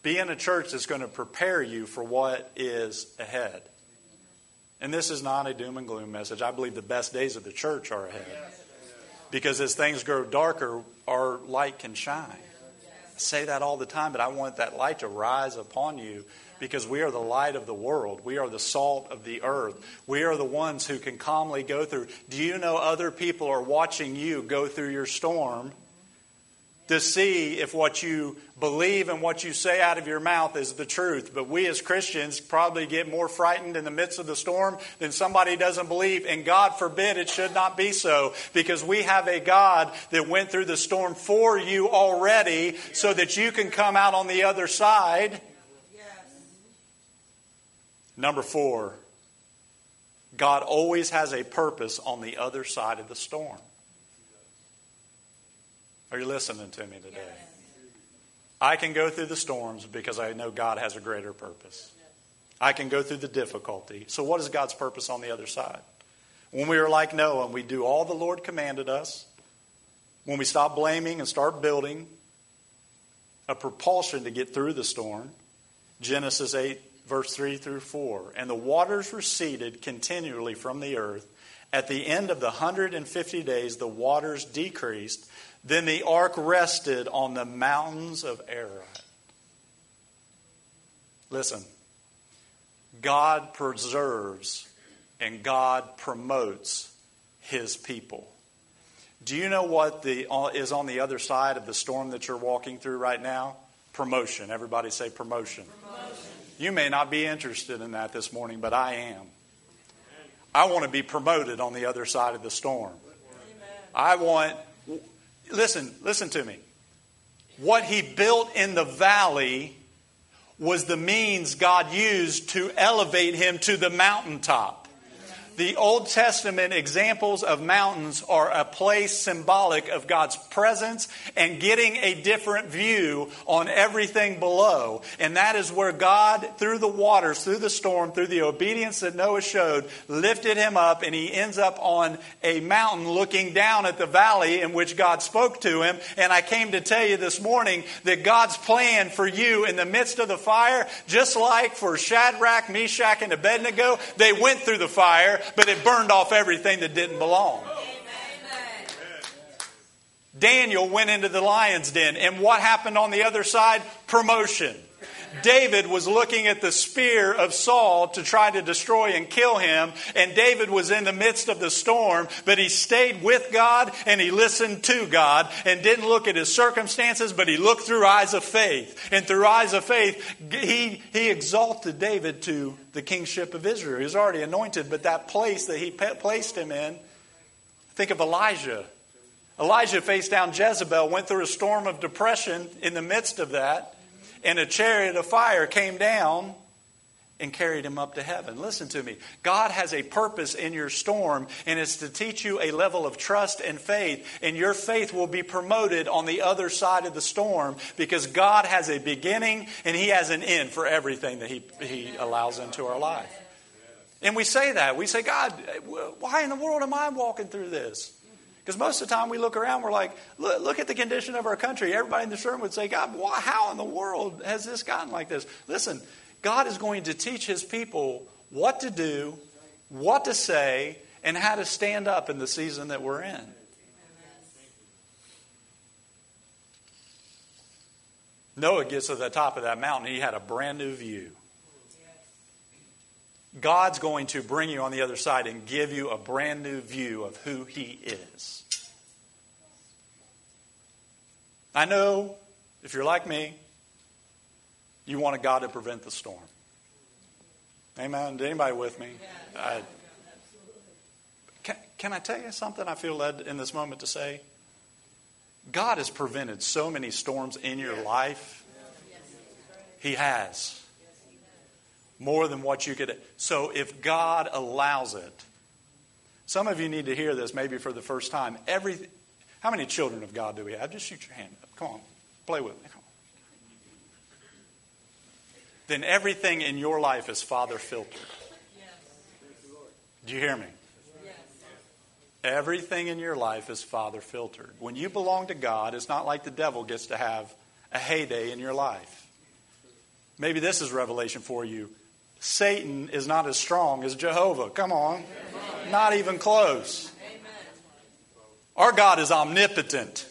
Be in a church that's going to prepare you for what is ahead. And this is not a doom and gloom message. I believe the best days of the church are ahead. Because as things grow darker, our light can shine. I say that all the time, but I want that light to rise upon you because we are the light of the world. We are the salt of the earth. We are the ones who can calmly go through. Do you know other people are watching you go through your storm? To see if what you believe and what you say out of your mouth is the truth. But we as Christians probably get more frightened in the midst of the storm than somebody doesn't believe. And God forbid it should not be so because we have a God that went through the storm for you already so that you can come out on the other side. Number four, God always has a purpose on the other side of the storm. Are you listening to me today? Yes. I can go through the storms because I know God has a greater purpose. I can go through the difficulty. So, what is God's purpose on the other side? When we are like Noah and we do all the Lord commanded us, when we stop blaming and start building a propulsion to get through the storm, Genesis 8, verse 3 through 4, and the waters receded continually from the earth. At the end of the 150 days, the waters decreased then the ark rested on the mountains of Ararat. Listen, God preserves and God promotes his people. Do you know what the, is on the other side of the storm that you're walking through right now? Promotion. Everybody say promotion. promotion. You may not be interested in that this morning, but I am. I want to be promoted on the other side of the storm. I want, listen, listen to me. What he built in the valley was the means God used to elevate him to the mountaintop. The Old Testament examples of mountains are a place symbolic of God's presence and getting a different view on everything below. And that is where God, through the waters, through the storm, through the obedience that Noah showed, lifted him up and he ends up on a mountain looking down at the valley in which God spoke to him. And I came to tell you this morning that God's plan for you in the midst of the fire, just like for Shadrach, Meshach, and Abednego, they went through the fire, but it burned off everything that didn't belong. Daniel went into the lion's den, and what happened on the other side? Promotion. David was looking at the spear of Saul to try to destroy and kill him, and David was in the midst of the storm, but he stayed with God and he listened to God and didn't look at his circumstances, but he looked through eyes of faith. And through eyes of faith, he, he exalted David to the kingship of Israel. He was already anointed, but that place that he placed him in, think of Elijah. Elijah faced down Jezebel, went through a storm of depression in the midst of that and a chariot of fire came down and carried him up to heaven. Listen to me. God has a purpose in your storm, and it's to teach you a level of trust and faith, and your faith will be promoted on the other side of the storm because God has a beginning and He has an end for everything that He, he allows into our life. And we say that. We say, God, why in the world am I walking through this? Because most of the time we look around, we're like, look, look, at the condition of our country. Everybody in this room would say, God, why, how in the world has this gotten like this? Listen, God is going to teach his people what to do, what to say, and how to stand up in the season that we're in. Noah gets to the top of that mountain. He had a brand new view. God's going to bring you on the other side and give you a brand new view of who He is. I know if you're like me, you want a God to prevent the storm. Amen. Anybody with me? I, can, can I tell you something I feel led in this moment to say? God has prevented so many storms in your life. He has more than what you could. So if God allows it, some of you need to hear this maybe for the first time. Every, how many children of God do we have? Just shoot your hand up. Come on, play with me. Then everything in your life is Father filtered. Do you hear me? Everything in your life is Father filtered. When you belong to God, it's not like the devil gets to have a heyday in your life. Maybe this is revelation for you. Satan is not as strong as Jehovah. Come on. Not even close. Our God is omnipotent.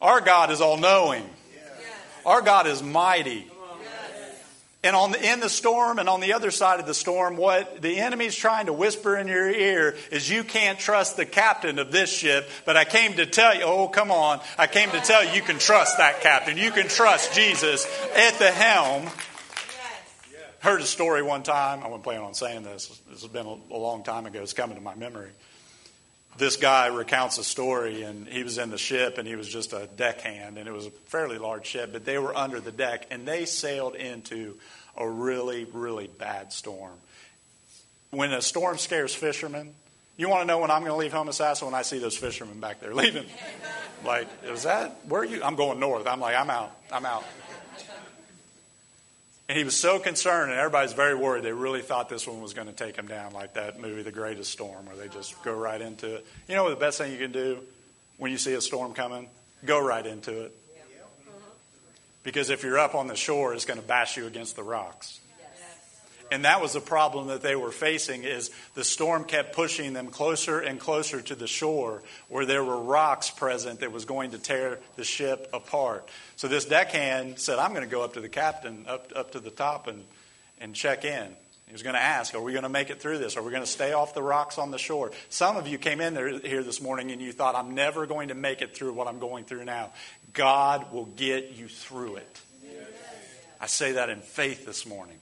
Our God is all knowing. Our God is mighty. And on the, in the storm and on the other side of the storm, what the enemy's trying to whisper in your ear is you can't trust the captain of this ship. But I came to tell you, oh, come on. I came to tell you, you can trust that captain. You can trust Jesus at the helm heard a story one time. I wasn't planning on saying this. This has been a, long time ago. It's coming to my memory. This guy recounts a story, and he was in the ship, and he was just a deckhand, and it was a fairly large ship, but they were under the deck, and they sailed into a really, really bad storm. When a storm scares fishermen, you want to know when I'm going to leave Homosassa when I see those fishermen back there leaving. Like, is that where are you? I'm going north. I'm like, I'm out. I'm out. And he was so concerned, and everybody's very worried. They really thought this one was going to take him down, like that movie, The Greatest Storm, where they just go right into it. You know what the best thing you can do when you see a storm coming? Go right into it. Uh-huh. Because if you're up on the shore, it's going to bash you against the rocks. And that was the problem that they were facing is the storm kept pushing them closer and closer to the shore where there were rocks present that was going to tear the ship apart. So this deckhand said, I'm going to go up to the captain, up, up to the top and, and check in. He was going to ask, Are we going to make it through this? Are we going to stay off the rocks on the shore? Some of you came in there, here this morning and you thought, I'm never going to make it through what I'm going through now. God will get you through it. I say that in faith this morning.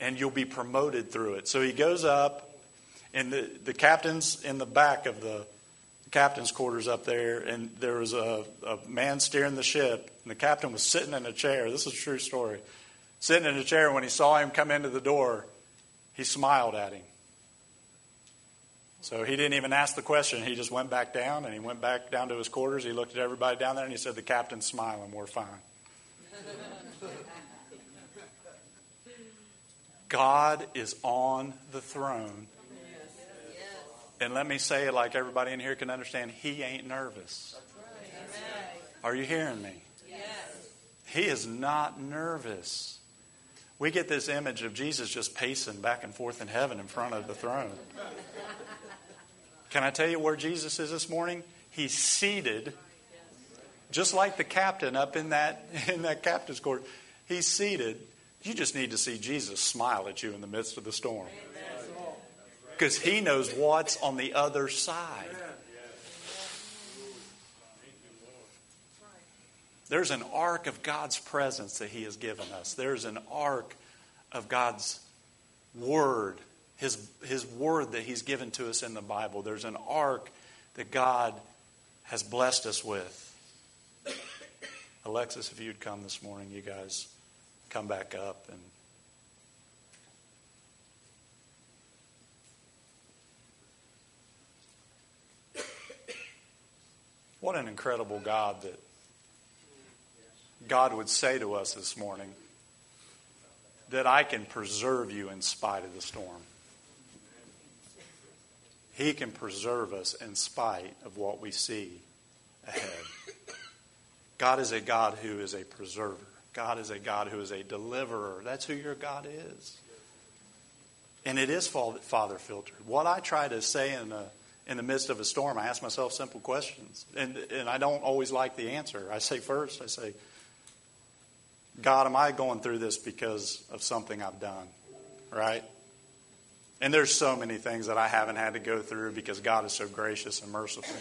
And you'll be promoted through it. So he goes up, and the, the captain's in the back of the captain's quarters up there, and there was a, a man steering the ship, and the captain was sitting in a chair. This is a true story. Sitting in a chair, when he saw him come into the door, he smiled at him. So he didn't even ask the question. He just went back down and he went back down to his quarters. He looked at everybody down there and he said, The captain's smiling. We're fine. God is on the throne. And let me say it like everybody in here can understand He ain't nervous. Are you hearing me? He is not nervous. We get this image of Jesus just pacing back and forth in heaven in front of the throne. Can I tell you where Jesus is this morning? He's seated, just like the captain up in that in that captain's court. He's seated. You just need to see Jesus smile at you in the midst of the storm. Because he knows what's on the other side. There's an ark of God's presence that he has given us. There's an ark of God's word his, his word that he's given to us in the Bible. There's an ark that God has blessed us with. Alexis, if you'd come this morning, you guys come back up and What an incredible God that God would say to us this morning that I can preserve you in spite of the storm. He can preserve us in spite of what we see ahead. God is a God who is a preserver. God is a God who is a deliverer. That's who your God is. And it is father filtered. What I try to say in, a, in the midst of a storm, I ask myself simple questions. And, and I don't always like the answer. I say first, I say, God, am I going through this because of something I've done? Right? And there's so many things that I haven't had to go through because God is so gracious and merciful.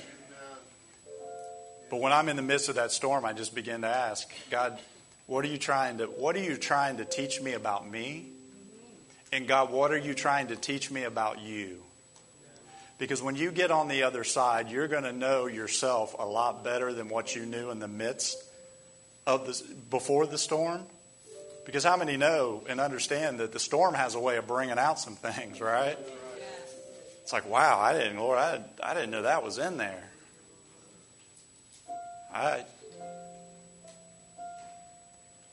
But when I'm in the midst of that storm, I just begin to ask, God, what are you trying to what are you trying to teach me about me? And God, what are you trying to teach me about you? Because when you get on the other side, you're going to know yourself a lot better than what you knew in the midst of the before the storm. Because how many know and understand that the storm has a way of bringing out some things, right? It's like, wow, I didn't, Lord, I, I didn't know that was in there. I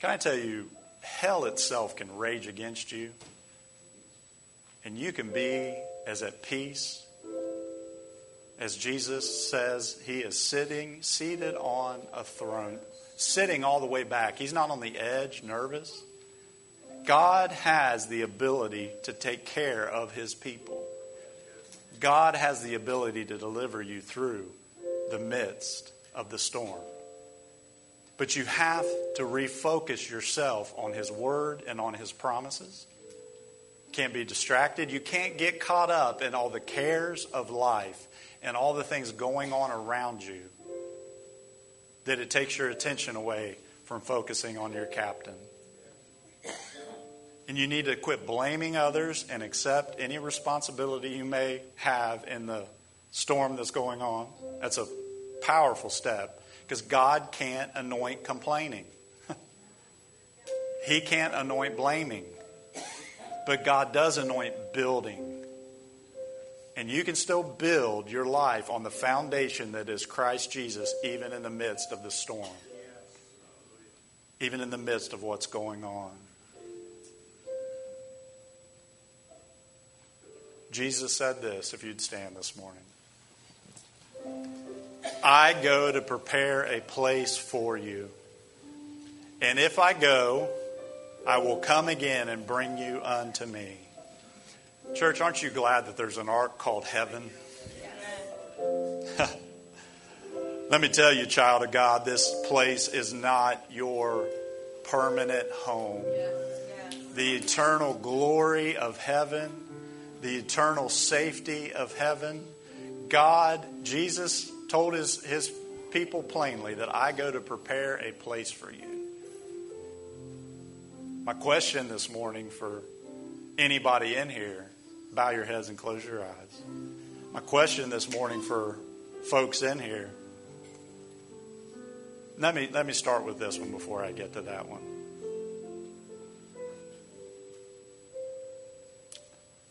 can I tell you, hell itself can rage against you, and you can be as at peace as Jesus says he is sitting seated on a throne sitting all the way back. He's not on the edge, nervous. God has the ability to take care of his people. God has the ability to deliver you through the midst of the storm. But you have to refocus yourself on his word and on his promises. Can't be distracted. You can't get caught up in all the cares of life and all the things going on around you that it takes your attention away from focusing on your captain. And you need to quit blaming others and accept any responsibility you may have in the storm that's going on. That's a powerful step because God can't anoint complaining, He can't anoint blaming. But God does anoint building. And you can still build your life on the foundation that is Christ Jesus, even in the midst of the storm, even in the midst of what's going on. Jesus said this, if you'd stand this morning I go to prepare a place for you. And if I go, I will come again and bring you unto me. Church, aren't you glad that there's an ark called heaven? Let me tell you, child of God, this place is not your permanent home. The eternal glory of heaven, the eternal safety of heaven. God, Jesus told his, his people plainly that I go to prepare a place for you. My question this morning for anybody in here bow your heads and close your eyes. My question this morning for folks in here let me, let me start with this one before I get to that one.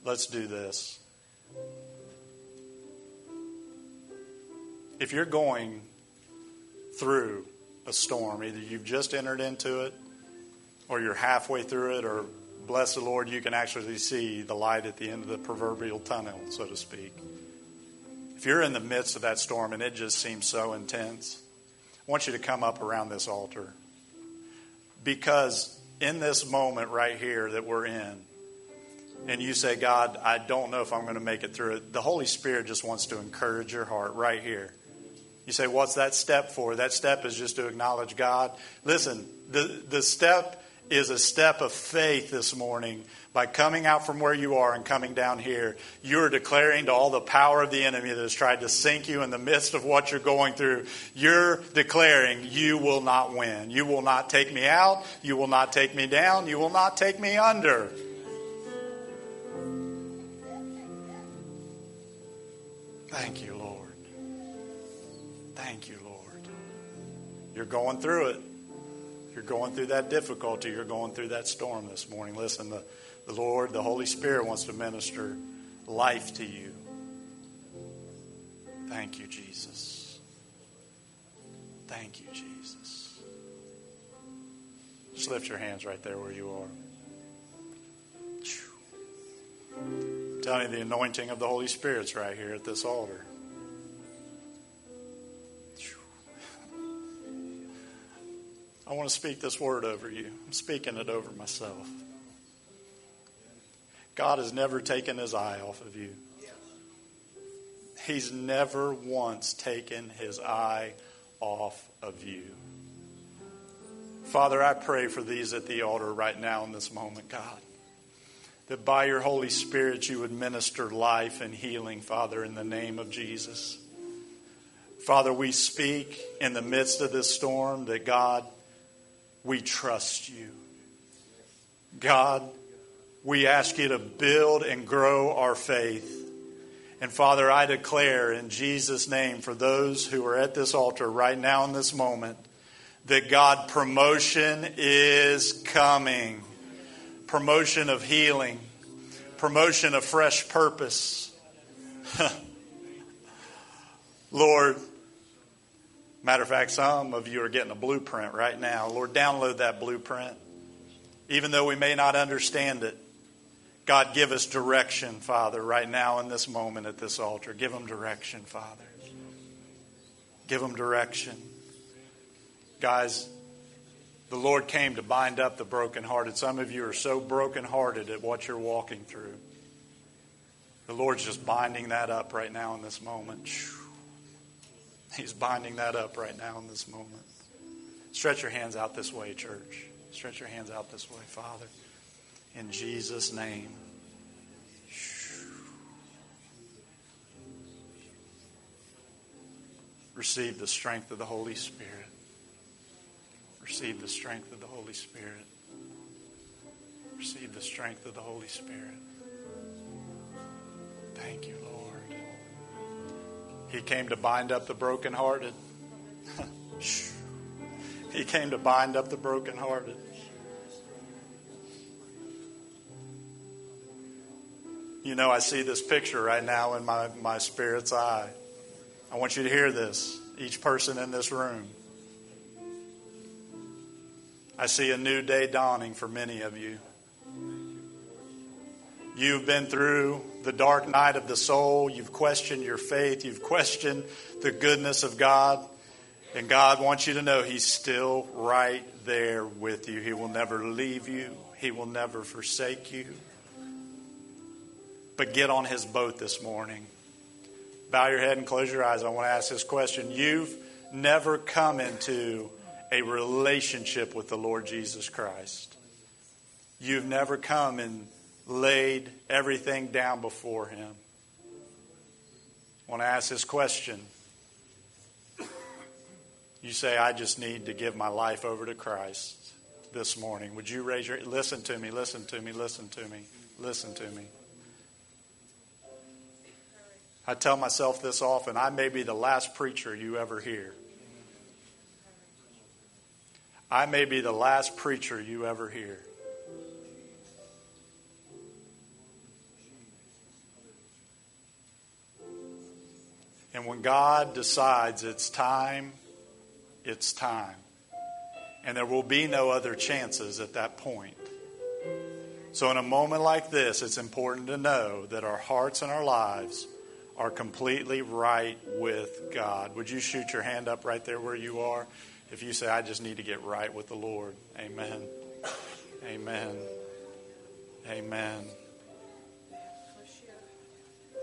Let's do this. If you're going through a storm, either you've just entered into it, or you're halfway through it, or bless the Lord, you can actually see the light at the end of the proverbial tunnel, so to speak. If you're in the midst of that storm and it just seems so intense, I want you to come up around this altar. Because in this moment right here that we're in, and you say, God, I don't know if I'm going to make it through it, the Holy Spirit just wants to encourage your heart right here. You say, What's that step for? That step is just to acknowledge God. Listen, the, the step is a step of faith this morning by coming out from where you are and coming down here. You're declaring to all the power of the enemy that has tried to sink you in the midst of what you're going through, you're declaring, You will not win. You will not take me out. You will not take me down. You will not take me under. Thank you, Lord. Thank you, Lord. You're going through it. You're going through that difficulty. You're going through that storm this morning. Listen, the, the Lord, the Holy Spirit wants to minister life to you. Thank you, Jesus. Thank you, Jesus. Just lift your hands right there where you are. I'm telling you, the anointing of the Holy Spirit's right here at this altar. I want to speak this word over you. I'm speaking it over myself. God has never taken his eye off of you. He's never once taken his eye off of you. Father, I pray for these at the altar right now in this moment, God that by your Holy Spirit you would minister life and healing, Father, in the name of Jesus. Father, we speak in the midst of this storm that God, we trust you. God, we ask you to build and grow our faith. And Father, I declare in Jesus' name for those who are at this altar right now in this moment that God, promotion is coming promotion of healing, promotion of fresh purpose. Lord, matter of fact, some of you are getting a blueprint right now. Lord, download that blueprint. Even though we may not understand it, God, give us direction, Father, right now in this moment at this altar. Give them direction, Father. Give them direction. Guys, the Lord came to bind up the brokenhearted. Some of you are so brokenhearted at what you're walking through. The Lord's just binding that up right now in this moment. He's binding that up right now in this moment. Stretch your hands out this way, church. Stretch your hands out this way, Father. In Jesus' name. Receive the strength of the Holy Spirit. Receive the strength of the Holy Spirit. Receive the strength of the Holy Spirit. Thank you, Lord. He came to bind up the brokenhearted. he came to bind up the brokenhearted. You know, I see this picture right now in my, my spirit's eye. I want you to hear this, each person in this room. I see a new day dawning for many of you. You've been through the dark night of the soul. You've questioned your faith. You've questioned the goodness of God. And God wants you to know He's still right there with you. He will never leave you, He will never forsake you. But get on His boat this morning. Bow your head and close your eyes. I want to ask this question. You've never come into a relationship with the Lord Jesus Christ. You've never come and laid everything down before Him. I want to ask this question. You say, I just need to give my life over to Christ. this morning? Would you raise your listen to me, listen to me, listen to me, listen to me. I tell myself this often I may be the last preacher you ever hear. I may be the last preacher you ever hear. And when God decides it's time, it's time. And there will be no other chances at that point. So, in a moment like this, it's important to know that our hearts and our lives are completely right with God. Would you shoot your hand up right there where you are? If you say, I just need to get right with the Lord. Amen. Amen. Amen.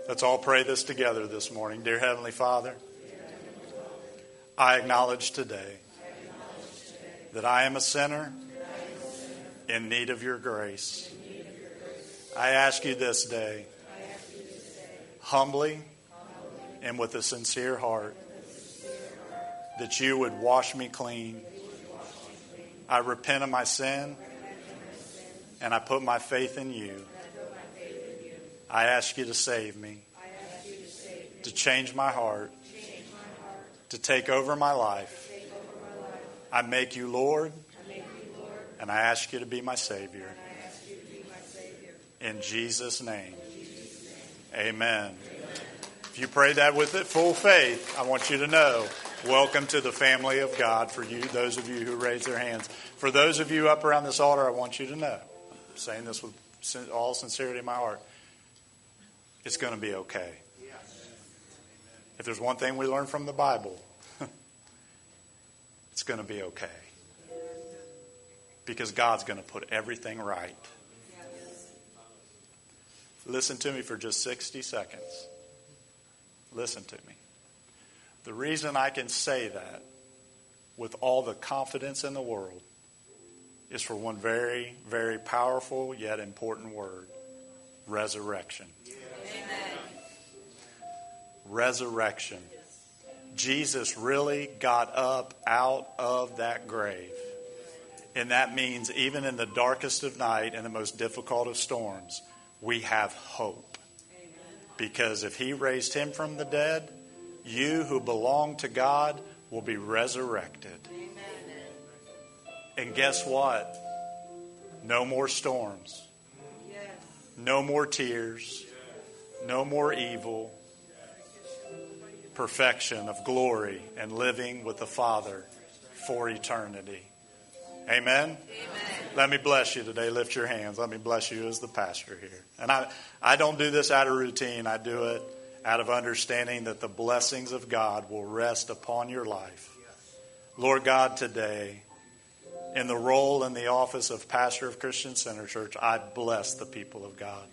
Let's all pray this together this morning. Dear Heavenly Father, I acknowledge today that I am a sinner in need of your grace. I ask you this day, humbly and with a sincere heart, that you would wash me clean. I repent of my sin and I put my faith in you. I ask you to save me, to change my heart, to take over my life. I make you Lord, and I ask you to be my Savior. In Jesus' name, amen. If you pray that with it full faith, I want you to know welcome to the family of God for you, those of you who raise their hands. For those of you up around this altar, I want you to know, I'm saying this with all sincerity in my heart, it's going to be okay. If there's one thing we learn from the Bible, it's going to be okay. Because God's going to put everything right. Listen to me for just 60 seconds. Listen to me. The reason I can say that with all the confidence in the world is for one very, very powerful yet important word resurrection resurrection. Jesus really got up out of that grave. And that means even in the darkest of night and the most difficult of storms, we have hope. Because if he raised him from the dead, you who belong to God will be resurrected. And guess what? No more storms. No more tears. No more evil perfection of glory and living with the Father for eternity. Amen? Amen? Let me bless you today. Lift your hands. Let me bless you as the pastor here. And I, I don't do this out of routine, I do it out of understanding that the blessings of God will rest upon your life. Lord God, today, in the role and the office of pastor of Christian Center Church, I bless the people of God.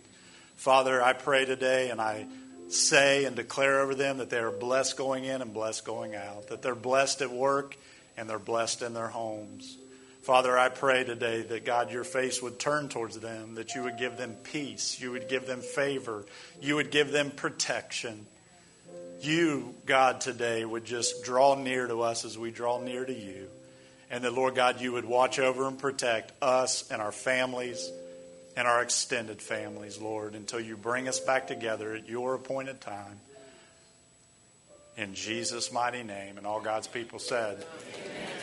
Father, I pray today and I say and declare over them that they are blessed going in and blessed going out, that they're blessed at work and they're blessed in their homes. Father, I pray today that God, your face would turn towards them, that you would give them peace, you would give them favor, you would give them protection. You, God, today would just draw near to us as we draw near to you. And that, Lord God, you would watch over and protect us and our families and our extended families, Lord, until you bring us back together at your appointed time. In Jesus' mighty name. And all God's people said, Amen.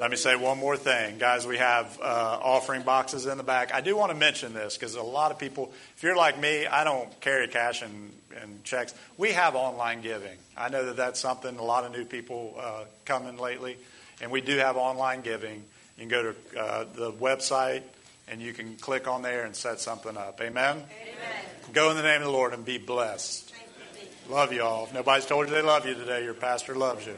Let me say one more thing. Guys, we have uh, offering boxes in the back. I do want to mention this because a lot of people, if you're like me, I don't carry cash and, and checks. We have online giving. I know that that's something a lot of new people uh, coming lately. And we do have online giving. You can go to uh, the website and you can click on there and set something up. Amen? Amen. Go in the name of the Lord and be blessed. Love you all. If nobody's told you they love you today, your pastor loves you.